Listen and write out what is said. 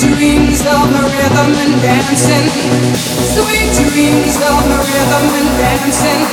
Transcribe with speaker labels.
Speaker 1: dreams of the rhythm and dancing. Sweet dreams of the rhythm and dancing.